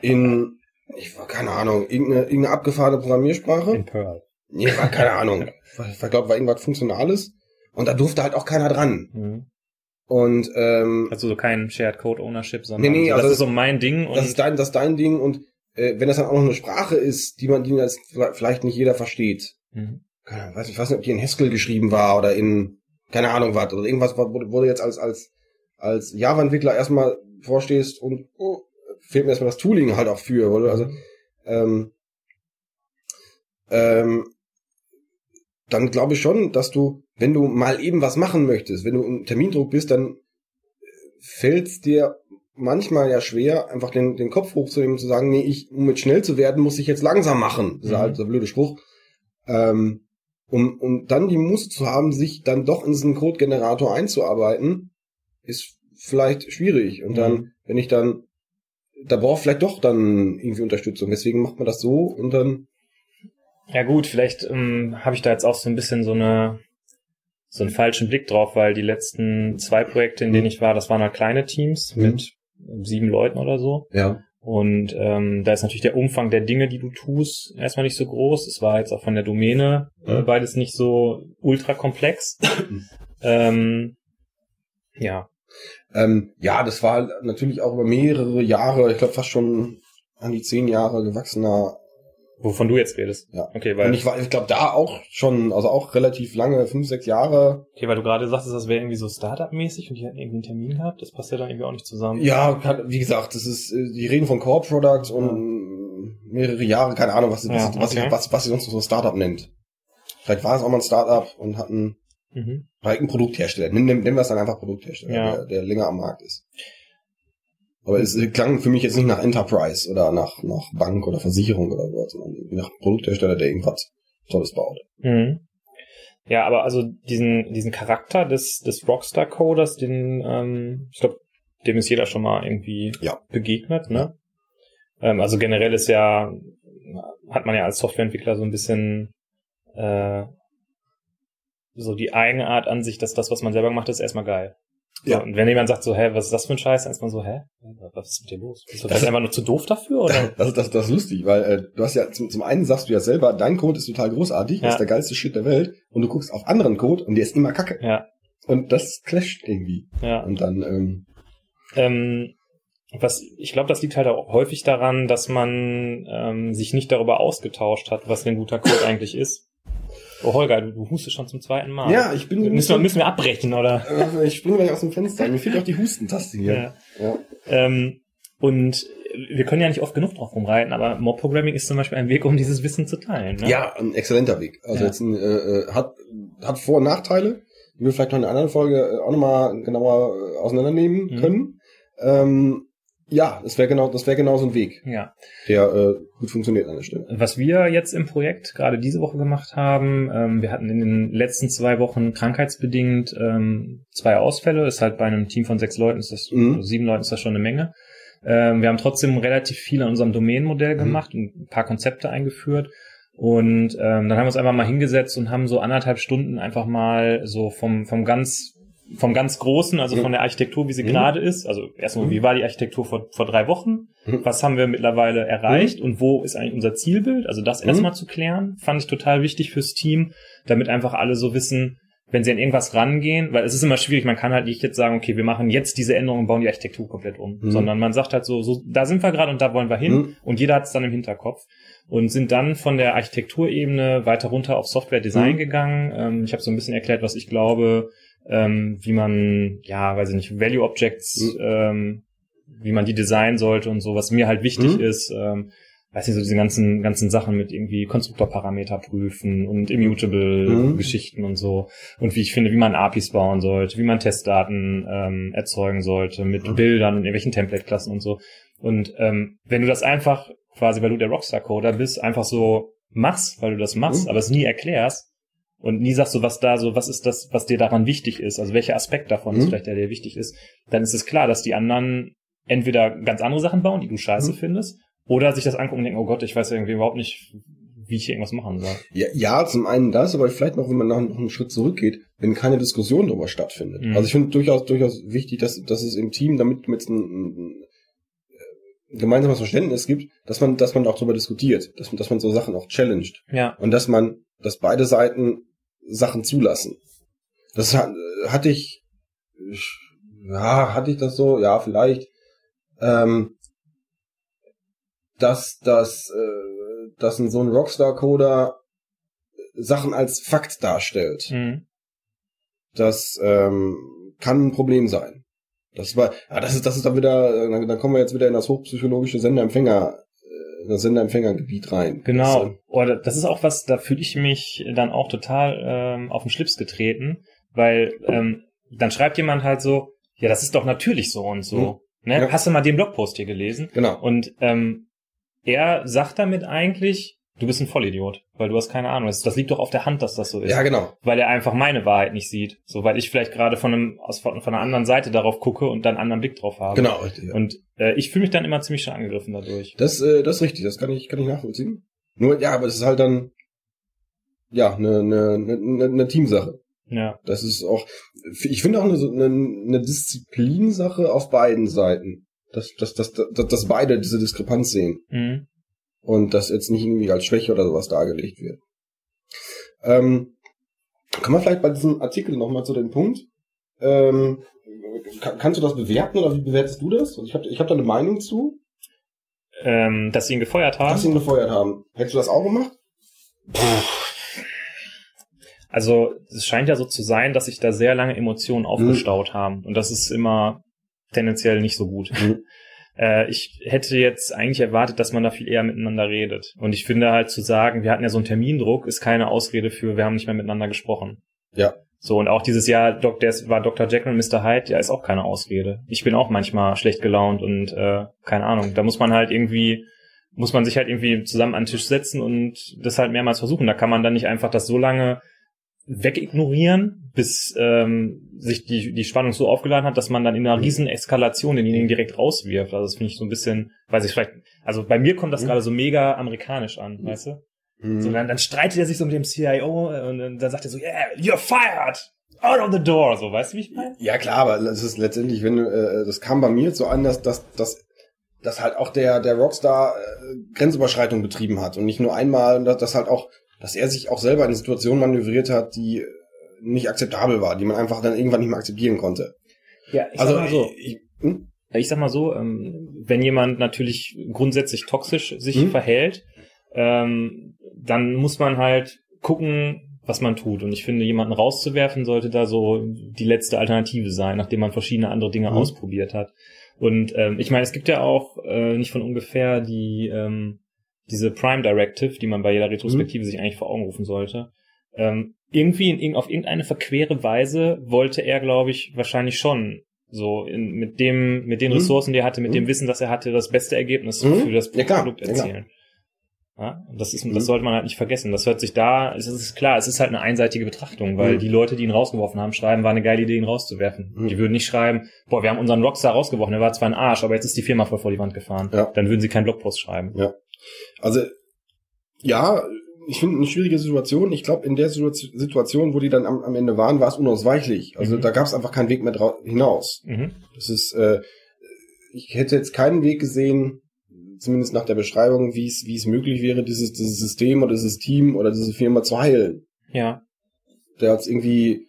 in, ich war keine Ahnung, irgendeine, irgendeine abgefahrene Programmiersprache. in Perl. Nee, war keine Ahnung. [LAUGHS] Ich glaube, war irgendwas Funktionales. Und da durfte halt auch keiner dran. Mhm. Und ähm, Also so kein Shared Code Ownership, sondern Nee, nee, so, also das ist so mein Ding und das ist dein, das ist dein Ding. Und äh, wenn das dann auch noch eine Sprache ist, die man, die jetzt vielleicht nicht jeder versteht, Mhm. keine weiß ich weiß nicht, ob die in Haskell geschrieben war oder in, keine Ahnung was, oder irgendwas, wo, wo du jetzt als, als, als Java-Entwickler erstmal vorstehst und oh, fehlt mir erstmal das Tooling halt auch für, oder? Also, ähm, ähm, dann glaube ich schon, dass du, wenn du mal eben was machen möchtest, wenn du im Termindruck bist, dann fällt es dir manchmal ja schwer, einfach den, den Kopf hochzunehmen und zu sagen, nee, ich, um jetzt schnell zu werden, muss ich jetzt langsam machen. Das ist Mhm. halt so ein blöder Spruch. Ähm, um, um dann die Muße zu haben, sich dann doch in diesen Code-Generator einzuarbeiten, ist vielleicht schwierig. Und dann, Mhm. wenn ich dann, da braucht vielleicht doch dann irgendwie Unterstützung. Deswegen macht man das so und dann, Ja gut, vielleicht ähm, habe ich da jetzt auch so ein bisschen so eine so einen falschen Blick drauf, weil die letzten zwei Projekte, in denen ich war, das waren halt kleine Teams Mhm. mit sieben Leuten oder so. ja. Und ähm, da ist natürlich der Umfang der Dinge, die du tust, erstmal nicht so groß. Es war jetzt auch von der Domäne äh, beides nicht so ultra komplex. [CLEARS THROAT] ähm, ja. Ähm, ja, das war halt natürlich auch über mehrere Jahre, ich glaube fast schon an die zehn Jahre gewachsener. Wovon du jetzt redest. Ja. Okay, weil, Und ich war, ich glaube, da auch schon, also auch relativ lange, fünf, sechs Jahre. okay, weil du gerade sagtest, das wäre irgendwie so Startup-mäßig und die hätten irgendwie einen Termin gehabt. Das passt ja dann irgendwie auch nicht zusammen. Ja, wie gesagt, das ist, äh, die reden von Core Products und mehrere Jahre, keine Ahnung, was, sie- was, Ja, was, okay. sie- was, was sie sonst noch so Startup nennt. Vielleicht war es auch mal ein Startup und hatten Mhm. vielleicht ein Produkthersteller. Nennen, nennen wir es dann einfach Produkthersteller, Ja. der, der länger am Markt ist. Aber es klang für mich jetzt nicht nach Enterprise oder nach, nach Bank oder Versicherung oder so, sondern nach Produkthersteller, der irgendwas Tolles baut. Mhm. Ja, aber also diesen, diesen Charakter des, des Rockstar-Coders, den, ähm, ich glaube, dem ist jeder schon mal irgendwie Ja. begegnet, ne? Ähm, also generell ist ja, hat man ja als Softwareentwickler so ein bisschen äh, so die Eigenart an sich, dass das, was man selber gemacht hat, ist erstmal geil. Ja. Und wenn jemand sagt so, hä, was ist das für ein Scheiß, dann ist man so, hä? Was ist mit dir los? Bist du Das einfach nur zu doof dafür, oder? [LAUGHS] Das, das, das ist lustig, weil äh, du hast ja zum, zum einen sagst du ja selber, dein Code ist total großartig, Ja. ist der geilste Shit der Welt und du guckst auf anderen Code und der ist immer kacke. Ja, Und das clasht irgendwie. ja. Und dann, ähm, Ähm, was ich glaube, das liegt halt auch häufig daran, dass man ähm, sich nicht darüber ausgetauscht hat, was denn guter Code [LAUGHS] eigentlich ist. Oh Holger, du, du hustest schon zum zweiten Mal. Ja, ich bin Müssen wir, müssen wir abbrechen, oder? Also ich springe gleich aus dem Fenster. Mir fehlt auch die Hustentaste hier. Ja. Ja. Ähm, und wir können ja nicht oft genug drauf rumreiten, aber Mob Programming ist zum Beispiel ein Weg, um dieses Wissen zu teilen. Ne? Ja, ein exzellenter Weg. Also Ja. jetzt ein, äh, äh, hat, hat Vor- und Nachteile, die wir vielleicht noch in einer anderen Folge äh, auch nochmal genauer äh, auseinandernehmen Mhm. können. Ähm, ja, das wäre genau, das wäre genau so ein Weg, ja. der äh, gut funktioniert an der Stelle. Was wir jetzt im Projekt gerade diese Woche gemacht haben, ähm, wir hatten in den letzten zwei Wochen krankheitsbedingt ähm, zwei Ausfälle. Ist halt bei einem Team von sechs Leuten, ist das, Mhm. also sieben Leuten ist das schon eine Menge. Ähm, wir haben trotzdem relativ viel an unserem Domain-Modell Mhm. gemacht und ein paar Konzepte eingeführt. Und ähm, dann haben wir uns einfach mal hingesetzt und haben so anderthalb Stunden einfach mal so vom, vom ganz vom ganz Großen, also Mhm. von der Architektur, wie sie Mhm. gerade ist. Also erstmal, Mhm. wie war die Architektur vor, vor drei Wochen? Mhm. Was haben wir mittlerweile erreicht und wo ist eigentlich unser Zielbild? Also das Mhm. erstmal zu klären, fand ich total wichtig fürs Team, damit einfach alle so wissen, wenn sie an irgendwas rangehen, weil es ist immer schwierig, man kann halt nicht jetzt sagen, okay, wir machen jetzt diese Änderung und bauen die Architektur komplett um, Mhm. sondern man sagt halt so, so da sind wir gerade und da wollen wir hin Mhm. und jeder hat es dann im Hinterkopf und sind dann von der Architekturebene weiter runter auf Software Design Mhm. gegangen. Ähm, ich habe so ein bisschen erklärt, was ich glaube, ähm, wie man, ja, weiß ich nicht, Value Objects, Mhm. ähm, wie man die designen sollte und so, was mir halt wichtig Mhm. ist. Ähm, weiß nicht, so diese ganzen, ganzen Sachen mit irgendwie Konstruktorparameter prüfen und immutable Mhm. Geschichten und so. Und wie ich finde, wie man APIs bauen sollte, wie man Testdaten ähm, erzeugen sollte mit Mhm. Bildern und irgendwelchen Template-Klassen und so. Und ähm, wenn du das einfach quasi, weil du der Rockstar-Coder bist, einfach so machst, weil du das machst, Mhm. aber es nie erklärst und nie sagst so, was da so, was ist das, was dir daran wichtig ist, also welcher Aspekt davon ist Mhm. vielleicht der, der wichtig ist, dann ist es klar, dass die anderen entweder ganz andere Sachen bauen, die du scheiße Mhm. findest, oder sich das angucken und denken, oh Gott, ich weiß irgendwie überhaupt nicht, wie ich hier irgendwas machen soll. Ja, ja, zum einen das, aber vielleicht noch, wenn man noch noch einen Schritt zurückgeht, wenn keine Diskussion darüber stattfindet. Mhm. Also ich finde durchaus durchaus wichtig, dass, dass es im Team, damit es ein, ein, ein gemeinsames Verständnis gibt, dass man, dass man auch darüber diskutiert, dass man, dass man so Sachen auch challenged Ja. und dass man, dass beide Seiten Sachen zulassen. Das hat, hatte ich, ja, hatte ich das so, ja, vielleicht, ähm, dass, dass, äh, dass ein so ein Rockstar-Coder Sachen als Fakt darstellt. Mhm. Das ähm, kann ein Problem sein. Das war, ja, das ist, das ist dann wieder, äh, dann, dann kommen wir jetzt wieder in das hochpsychologische Senderempfänger, das Senderempfängergebiet rein. Genau. Das, Oder das ist auch was, da fühle ich mich dann auch total ähm, auf den Schlips getreten, weil ähm, dann schreibt jemand halt so, ja, das ist doch natürlich so und so. Ne? Ja. Hast du mal den Blogpost hier gelesen? äh, genau. Und ähm, er sagt damit eigentlich, du bist ein Vollidiot, weil du hast keine Ahnung. Das, das liegt doch auf der Hand, dass das so ist. Ja, genau. Weil er einfach meine Wahrheit nicht sieht. So, weil ich vielleicht gerade von einem aus von, einer anderen Seite darauf gucke und dann einen anderen Blick drauf habe. Genau, richtig. Ja. Und äh, ich fühle mich dann immer ziemlich schon angegriffen dadurch. Das, äh, das ist richtig, das kann ich, kann ich nachvollziehen. Nur, ja, aber es ist halt dann, ja, eine, eine, eine, eine Teamsache. Ja. Das ist auch, ich finde auch eine, eine, eine Disziplinsache auf beiden Seiten. Dass, dass, dass, dass, dass beide diese Diskrepanz sehen. Mhm. Und das jetzt nicht irgendwie als Schwäche oder sowas dargelegt wird. Ähm, kommen wir vielleicht bei diesem Artikel nochmal zu dem Punkt. Ähm, kann, kannst du das bewerten oder wie bewertest du das? Also ich habe ich hab da eine Meinung zu, Ähm, dass sie ihn gefeuert haben. dass sie ihn gefeuert haben. Hättest du das auch gemacht? Also es scheint ja so zu sein, dass sich da sehr lange Emotionen aufgestaut haben. Und das ist immer tendenziell nicht so gut. Mhm. Äh, ich hätte jetzt eigentlich erwartet, dass man da viel eher miteinander redet. Und ich finde halt zu sagen, wir hatten ja so einen Termindruck, ist keine Ausrede für, wir haben nicht mehr miteinander gesprochen. Ja. So, und auch dieses Jahr, Doc, der war Dr. Jekyll und Mr. Hyde, ja, ist auch keine Ausrede. Ich bin auch manchmal schlecht gelaunt und äh, keine Ahnung. Da muss man halt irgendwie, muss man sich halt irgendwie zusammen an den Tisch setzen und das halt mehrmals versuchen. Da kann man dann nicht einfach das so lange wegignorieren, bis ähm, sich die, die Spannung so aufgeladen hat, dass man dann in einer riesen Eskalation denjenigen direkt rauswirft. Also das finde ich so ein bisschen, weiß ich vielleicht, also bei mir kommt das Mhm. gerade so mega amerikanisch an, weißt du? So, dann, dann streitet er sich so mit dem CIO und dann, sagt er so, yeah, you're fired! Out of the door! So, weißt du, wie ich meine? Ja klar, aber das ist letztendlich, wenn du, äh, das kam bei mir so an, dass, dass, dass, dass halt auch der, der Rockstar äh, Grenzüberschreitung betrieben hat und nicht nur einmal, dass, dass halt auch, dass er sich auch selber in eine Situation manövriert hat, die nicht akzeptabel war, die man einfach dann irgendwann nicht mehr akzeptieren konnte. Ja, ich also sag mal so, ich, hm? Ich sag mal so, ähm, wenn jemand natürlich grundsätzlich toxisch sich Mhm. verhält, ähm, dann muss man halt gucken, was man tut. Und ich finde, jemanden rauszuwerfen sollte da so die letzte Alternative sein, nachdem man verschiedene andere Dinge Mhm. ausprobiert hat. Und ähm, ich meine, es gibt ja auch äh, nicht von ungefähr die ähm, diese Prime Directive, die man bei jeder Retrospektive sich eigentlich vor Augen rufen sollte. Ähm, irgendwie in, auf irgendeine verquere Weise wollte er, glaube ich, wahrscheinlich schon so in, mit dem mit den Mhm. Ressourcen, die er hatte, mit Mhm. dem Wissen, dass er hatte, das beste Ergebnis Mhm. für das Ja. Produkt Ja, erzielen. Ja, und das ist, Mhm. das sollte man halt nicht vergessen. Das hört sich da, es ist klar, es ist halt eine einseitige Betrachtung, weil Mhm. die Leute, die ihn rausgeworfen haben, schreiben, war eine geile Idee, ihn rauszuwerfen. Mhm. Die würden nicht schreiben, boah, wir haben unseren Rockstar rausgeworfen, der war zwar ein Arsch, aber jetzt ist die Firma voll vor die Wand gefahren. Ja. Dann würden sie keinen Blogpost schreiben. Ja. Also, ja, ich finde eine schwierige Situation. Ich glaube, in der Situa- Situation, wo die dann am, am Ende waren, war es unausweichlich. Also Mhm. da gab es einfach keinen Weg mehr hinaus. Mhm. Das ist, äh, ich hätte jetzt keinen Weg gesehen, zumindest nach der Beschreibung, wie es, wie es möglich wäre, dieses, dieses System oder dieses Team oder diese Firma zu heilen. Ja. Der hat irgendwie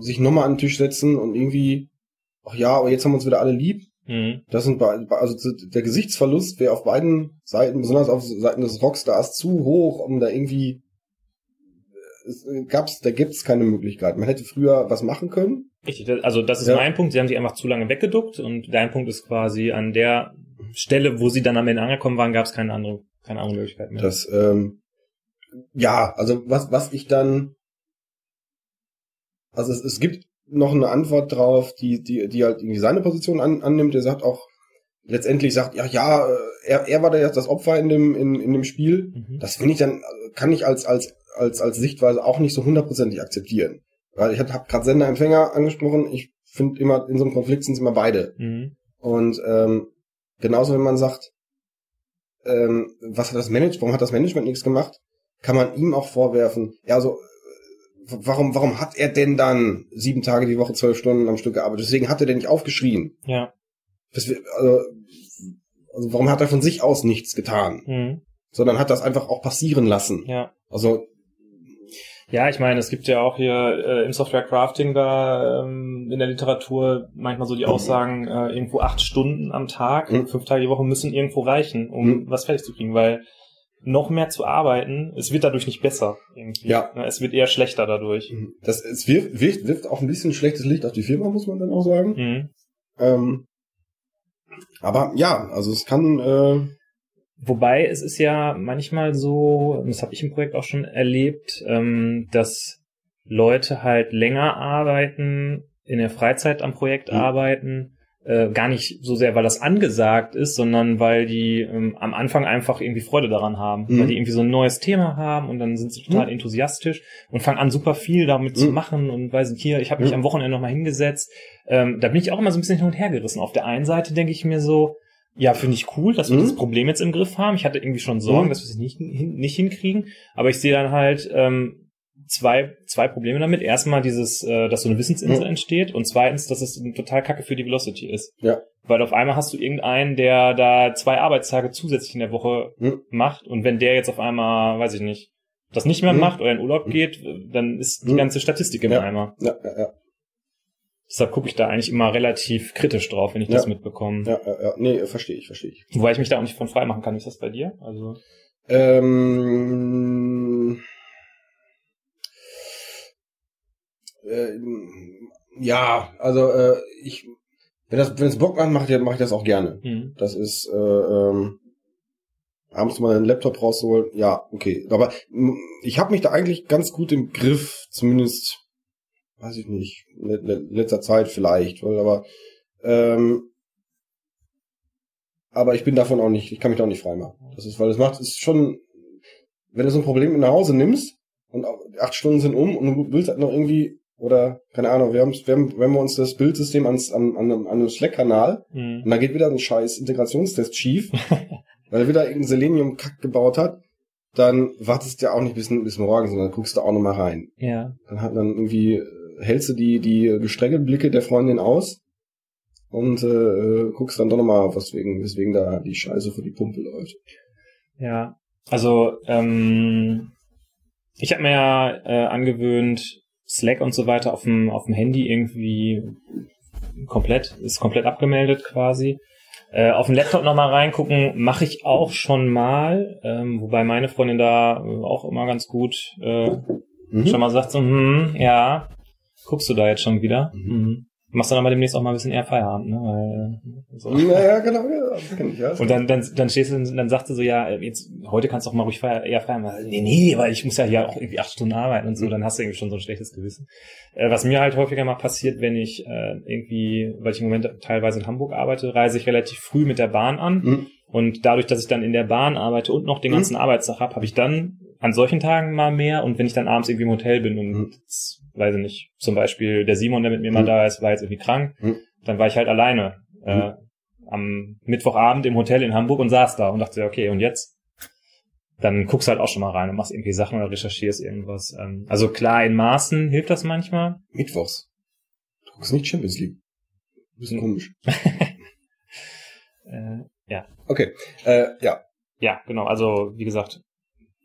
sich nochmal an den Tisch setzen und irgendwie, ach ja, aber jetzt haben wir uns wieder alle lieb. Mhm. Das sind also der Gesichtsverlust wäre auf beiden Seiten, besonders auf Seiten des Rockstars, zu hoch, um da irgendwie es äh, gab's, da gibt's keine Möglichkeit. Man hätte früher was machen können. Richtig, also das ist Ja. mein Punkt. Sie haben sich einfach zu lange weggeduckt und dein Punkt ist quasi an der Stelle, wo sie dann am Ende angekommen waren, gab es keine andere, keine andere Möglichkeit mehr. Das, ähm, ja, also was, was ich dann, also es, es gibt noch eine Antwort drauf, die, die, die halt irgendwie seine Position an, annimmt. Der sagt auch, letztendlich sagt, ja, ja, äh, er, er war da jetzt das Opfer in dem, in, in dem Spiel. Mhm. Das finde ich dann, kann ich als, als, als, als Sichtweise auch nicht so hundertprozentig akzeptieren. Weil ich habe hab gerade Sender-Empfänger angesprochen. Ich finde immer, in so einem Konflikt sind es immer beide. Mhm. Und ähm, genauso, wenn man sagt, ähm, was hat das Management, warum hat das Management nichts gemacht, kann man ihm auch vorwerfen, ja, also warum, warum hat er denn dann sieben Tage die Woche zwölf Stunden am Stück gearbeitet? Deswegen hat er denn nicht aufgeschrien. Ja. Wir- also, also warum hat er von sich aus nichts getan? Mhm. Sondern hat das einfach auch passieren lassen. Ja. Also, Ja, ich meine, es gibt ja auch hier äh, im Software Crafting da ähm, in der Literatur manchmal so die Aussagen, äh, irgendwo acht Stunden am Tag, Mhm. fünf Tage die Woche müssen irgendwo reichen, um Mhm. was fertig zu kriegen, weil noch mehr zu arbeiten, es wird dadurch nicht besser irgendwie. Ja. Es wird eher schlechter dadurch. das, es wirft, wirft, wirft auch ein bisschen schlechtes Licht auf die Firma, muss man dann auch sagen. Mhm. Ähm, aber ja, also es kann, äh, Wobei es ist ja manchmal so, das habe ich im Projekt auch schon erlebt, ähm, dass Leute halt länger arbeiten, in der Freizeit am Projekt Mhm. arbeiten, äh, gar nicht so sehr, weil das angesagt ist, sondern weil die ähm, am Anfang einfach irgendwie Freude daran haben, Mhm. weil die irgendwie so ein neues Thema haben und dann sind sie total Mhm. enthusiastisch und fangen an, super viel damit zu Mhm. machen und weiß nicht, hier, ich habe mich Mhm. am Wochenende nochmal hingesetzt. Ähm, da bin ich auch immer so ein bisschen hin und her gerissen. Auf der einen Seite denke ich mir so, ja, finde ich cool, dass wir Mhm. dieses Problem jetzt im Griff haben. Ich hatte irgendwie schon Sorgen, Mhm. dass wir es nicht, hin, nicht hinkriegen. Aber ich sehe dann halt ähm, zwei, zwei Probleme damit. Erstmal dieses, äh, dass so eine Wissensinsel Mhm. entsteht und zweitens, dass es total kacke für die Velocity ist. Ja. Weil auf einmal hast du irgendeinen, der da zwei Arbeitstage zusätzlich in der Woche Mhm. macht und wenn der jetzt auf einmal, weiß ich nicht, das nicht mehr Mhm. macht oder in Urlaub geht, dann ist die ganze Statistik im Ja. Eimer. ja, ja, ja, Deshalb gucke ich da eigentlich immer relativ kritisch drauf, wenn ich Ja. das mitbekomme. ja, ja, ja. nee, verstehe ich, verstehe ich. Wobei ich mich da auch nicht von frei machen kann. Ist das bei dir? Also, Ähm, äh, ja, also äh, ich, wenn das, wenn es Bock macht, mache ich, mach ich das auch gerne. hm. Das ist äh, ähm, abends mal einen Laptop rausholen, ja, okay. Aber ich habe mich da eigentlich ganz gut im Griff, zumindest, weiß ich nicht, in le- le- letzter Zeit vielleicht, weil aber ähm, aber ich bin davon auch nicht, ich kann mich da auch nicht freimachen. Das ist, weil es macht, ist schon, wenn du so ein Problem mit nach Hause nimmst und acht Stunden sind um und du willst halt noch irgendwie oder keine Ahnung, wir haben, wir haben, wenn wir uns das Bildsystem ans, an, an, an einem Slack-Kanal Hm. und da geht wieder ein scheiß Integrationstest schief, [LAUGHS] weil er wieder irgendein Selenium-Kack gebaut hat, dann wartest du ja auch nicht bis, bis morgen, sondern guckst du auch nochmal rein. Ja. Dann hat dann irgendwie, äh, hältst du die, die gestreckten Blicke der Freundin aus und äh, guckst dann doch nochmal, weswegen, weswegen da die Scheiße für die Pumpe läuft. Ja. Also, ähm, ich habe mir ja äh, angewöhnt, Slack und so weiter auf dem, auf dem Handy irgendwie komplett, ist komplett abgemeldet quasi. Äh, auf dem Laptop nochmal reingucken, mache ich auch schon mal, ähm, wobei meine Freundin da äh, auch immer ganz gut äh, Mhm. schon mal sagt so, hm, ja, guckst du da jetzt schon wieder? Mhm. Mhm. Machst dann aber demnächst auch mal ein bisschen eher Feierabend, ne? Weil, äh, so. Naja, genau, ja, das kenn ich, ja. Und dann, dann, dann stehst du, dann sagst du so, ja, jetzt, heute kannst du auch mal ruhig feier, eher feiern. Nee, nee, weil ich muss ja hier auch irgendwie acht Stunden arbeiten und so, dann hast du irgendwie schon so ein schlechtes Gewissen. Äh, was mir halt häufiger mal passiert, wenn ich äh, irgendwie, weil ich im Moment teilweise in Hamburg arbeite, reise ich relativ früh mit der Bahn an. Mhm. Und dadurch, dass ich dann in der Bahn arbeite und noch den Mhm. ganzen Arbeitstag habe, habe ich dann an solchen Tagen mal mehr. Und wenn ich dann abends irgendwie im Hotel bin und, Mhm. jetzt, weiß ich nicht, zum Beispiel der Simon, der mit mir mal Mhm. da ist, war jetzt irgendwie krank, Mhm. dann war ich halt alleine äh, am Mittwochabend im Hotel in Hamburg und saß da und dachte, okay, und jetzt? Dann guckst du halt auch schon mal rein und machst irgendwie Sachen oder recherchierst irgendwas. Ähm, also klar, in Maßen hilft das manchmal. Mittwochs. Du guckst nicht Champions League. Bisschen Mhm. komisch. [LAUGHS] Äh, Okay, äh, ja. ja, genau. Also wie gesagt,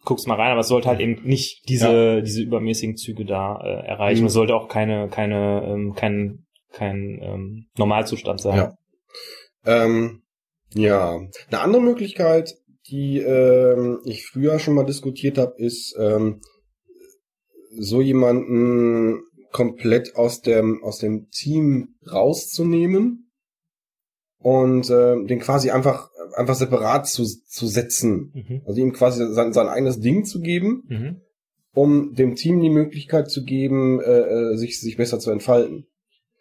guckst mal rein, aber es sollte halt eben nicht diese diese übermäßigen Züge da äh, erreichen. Mhm. Es sollte auch keine keine ähm, kein kein ähm, Normalzustand sein. Ja. Ähm, ja, eine andere Möglichkeit, die ähm, ich früher schon mal diskutiert habe, ist ähm, so jemanden komplett aus dem aus dem Team rauszunehmen und äh, den quasi einfach einfach separat zu, zu setzen. Mhm. Also ihm quasi sein, sein eigenes Ding zu geben, Mhm. um dem Team die Möglichkeit zu geben, äh, äh, sich sich besser zu entfalten.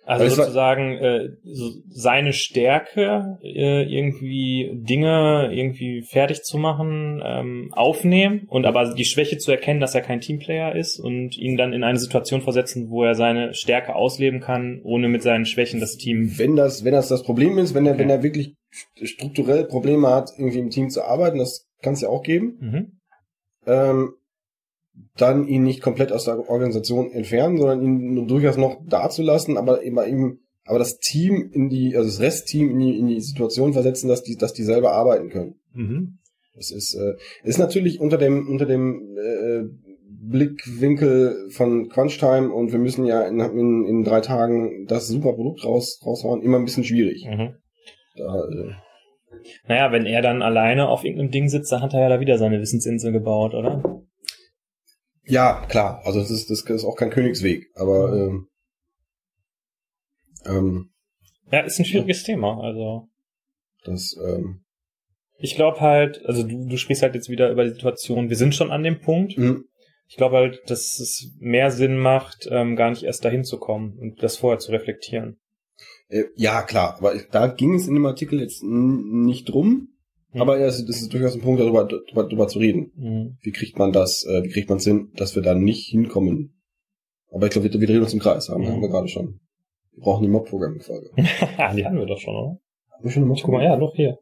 Also war- sozusagen äh, so seine Stärke, äh, irgendwie Dinge irgendwie fertig zu machen, ähm, aufnehmen und aber die Schwäche zu erkennen, dass er kein Teamplayer ist und ihn dann in eine Situation versetzen, wo er seine Stärke ausleben kann, ohne mit seinen Schwächen das Team. wenn das, wenn das das Problem ist, wenn er, Okay. wenn er wirklich st- strukturell Probleme hat, irgendwie im Team zu arbeiten, das kann es ja auch geben, Mhm. ähm, dann ihn nicht komplett aus der Organisation entfernen, sondern ihn nur durchaus noch dazulassen, aber immer ihm, aber das Team in die, also das Restteam in die, in die Situation versetzen, dass die, dass die selber arbeiten können. Mhm. Das ist, äh, ist natürlich unter dem, unter dem äh, Blickwinkel von Crunchtime und wir müssen ja in, in, in drei Tagen das super Produkt raus, raushauen, immer ein bisschen schwierig. Mhm. Da, äh, Naja, wenn er dann alleine auf irgendeinem Ding sitzt, dann hat er ja da wieder seine Wissensinsel gebaut, oder? Ja, klar. Also das ist, das ist auch kein Königsweg, aber ähm, ähm, Ja, ist ein schwieriges Thema. Also das ähm, ich glaube halt, also du, du sprichst halt jetzt wieder über die Situation, wir sind schon an dem Punkt. mh, Ich glaube halt, dass es mehr Sinn macht, ähm, gar nicht erst dahin zu kommen und das vorher zu reflektieren. äh, ja klar, aber da ging es in dem Artikel jetzt nicht drum, Hm. aber das, das ist durchaus ein Punkt, darüber, darüber, darüber zu reden. Mhm. Wie kriegt man das, äh, wie kriegt man es hin, dass wir da nicht hinkommen? Aber ich glaube, wir, wir drehen uns im Kreis, haben, Mhm. haben wir gerade schon. Wir brauchen die Mob-Programming-Folge. [LAUGHS] die hatten wir doch schon, oder? Haben wir schon eine Guck mal, ja, doch hier.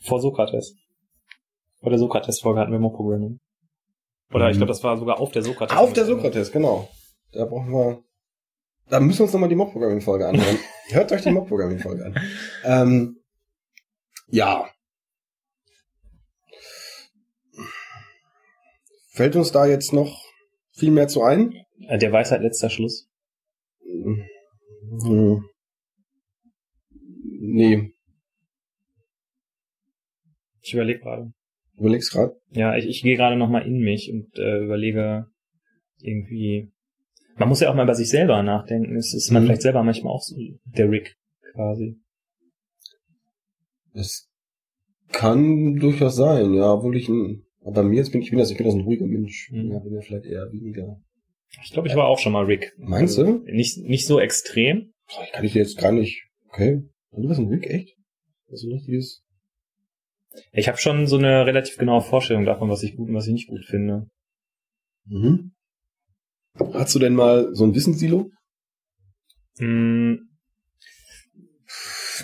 Vor Sokrates. Vor der Sokrates-Folge hatten wir Mob-Programming. Oder ich Mhm. glaube, das war sogar auf der Sokrates. Auf der Sokrates, genau. Da brauchen wir. Da müssen wir uns nochmal die Mob-Programming-Folge anhören. [LAUGHS] Hört euch die Mob-Programming-Folge an. Ähm, ja. Fällt uns da jetzt noch viel mehr zu ein? Der Weisheit letzter Schluss. Hm. Nee, Ich überlege gerade. überleg's grad. Ja, ich, ich gehe gerade noch mal in mich und äh, überlege irgendwie. Man muss ja auch mal bei sich selber nachdenken. Ist, ist man Mhm. vielleicht selber manchmal auch so der Rick quasi. Das kann durchaus sein, ja, obwohl ich ein, aber bei mir jetzt bin ich bin das, ich bin das ein ruhiger Mensch. Mhm. Ja, bin ja vielleicht eher weniger. Ich glaube, ich war auch schon mal Rick. Meinst also, du? Nicht, nicht so extrem. Boah, Kann ich dir jetzt gar nicht. Okay. Du bist ein Rick, echt? Das ist ein richtiges. Ich habe schon so eine relativ genaue Vorstellung davon, was ich gut und was ich nicht gut finde. Mhm. Hast du denn mal so ein Wissenssilo? Hm,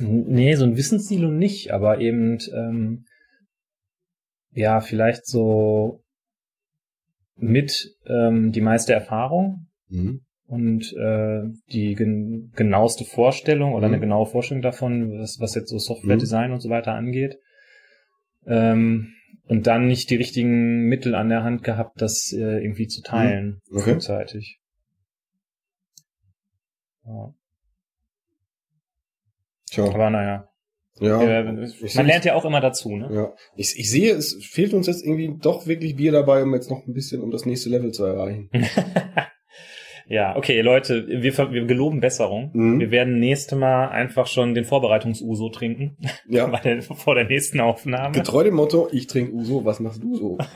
nee, so ein Wissenssilo nicht, aber eben, ähm, ja, vielleicht so mit ähm, die meiste Erfahrung Mhm. und äh, die gen genaueste Vorstellung oder Mhm. eine genaue Vorstellung davon, was, was jetzt so Software-Design und so weiter angeht. Ähm, und dann nicht die richtigen Mittel an der Hand gehabt, das äh, irgendwie zu teilen, Okay. frühzeitig. Ja. Tja. Aber naja. Ja. Äh, man seh- lernt ja auch immer dazu, ne? Ja. Ich, ich sehe, es fehlt uns jetzt irgendwie doch wirklich Bier dabei, um jetzt noch ein bisschen, um das nächste Level zu erreichen. [LAUGHS] Ja, okay, Leute, wir, wir geloben Besserung. Mhm. Wir werden nächste Mal einfach schon den Vorbereitungs-Uso trinken, Ja. bei [LAUGHS] der, vor der nächsten Aufnahme. Getreu dem Motto, ich trinke Uso, was machst du so? [LAUGHS]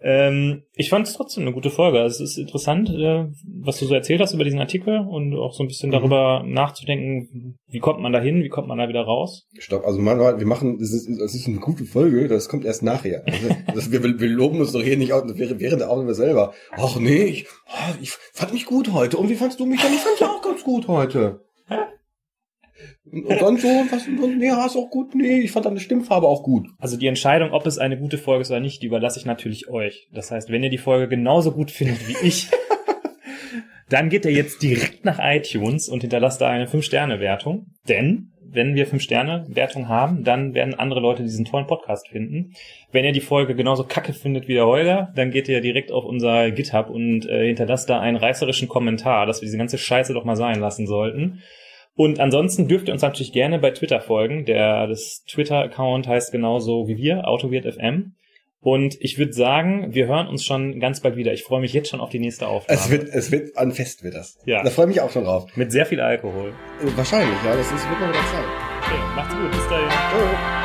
Ähm, ich fand es trotzdem eine gute Folge. Also Es ist interessant, äh, was du so erzählt hast über diesen Artikel und auch so ein bisschen Mhm. darüber nachzudenken, wie kommt man da hin, wie kommt man da wieder raus. Stopp, also Manuel, wir machen, das ist, das ist eine gute Folge, das kommt erst nachher. Also, das, wir, wir loben uns doch hier nicht auch, während der Aufnahme selber. Ach nee, ich, ich fand mich gut heute. Und wie fandst du mich dann? Ich fand dich auch ganz gut heute. Und dann so, was, nee, hast auch gut, nee, ich fand deine Stimmfarbe auch gut. Also die Entscheidung, ob es eine gute Folge ist oder nicht, die überlasse ich natürlich euch. Das heißt, wenn ihr die Folge genauso gut findet wie ich, [LAUGHS] dann geht ihr jetzt direkt nach iTunes und hinterlasst da eine 5-Sterne-Wertung. Denn wenn wir 5-Sterne-Wertung haben, dann werden andere Leute diesen tollen Podcast finden. Wenn ihr die Folge genauso kacke findet wie der Holger, dann geht ihr direkt auf unser GitHub und äh, hinterlasst da einen reißerischen Kommentar, dass wir diese ganze Scheiße doch mal sein lassen sollten. Und ansonsten dürft ihr uns natürlich gerne bei Twitter folgen. Der, das Twitter-Account heißt genauso wie wir, AutoWirtFM. Und ich würde sagen, wir hören uns schon ganz bald wieder. Ich freue mich jetzt schon auf die nächste Aufnahme. Es wird, es wird, ein Fest wird das. Ja. Da freue ich mich auch schon drauf. Mit sehr viel Alkohol. Wahrscheinlich, ja, das ist, wird mal wieder Zeit. Okay, macht's gut. Bis dahin. Ciao.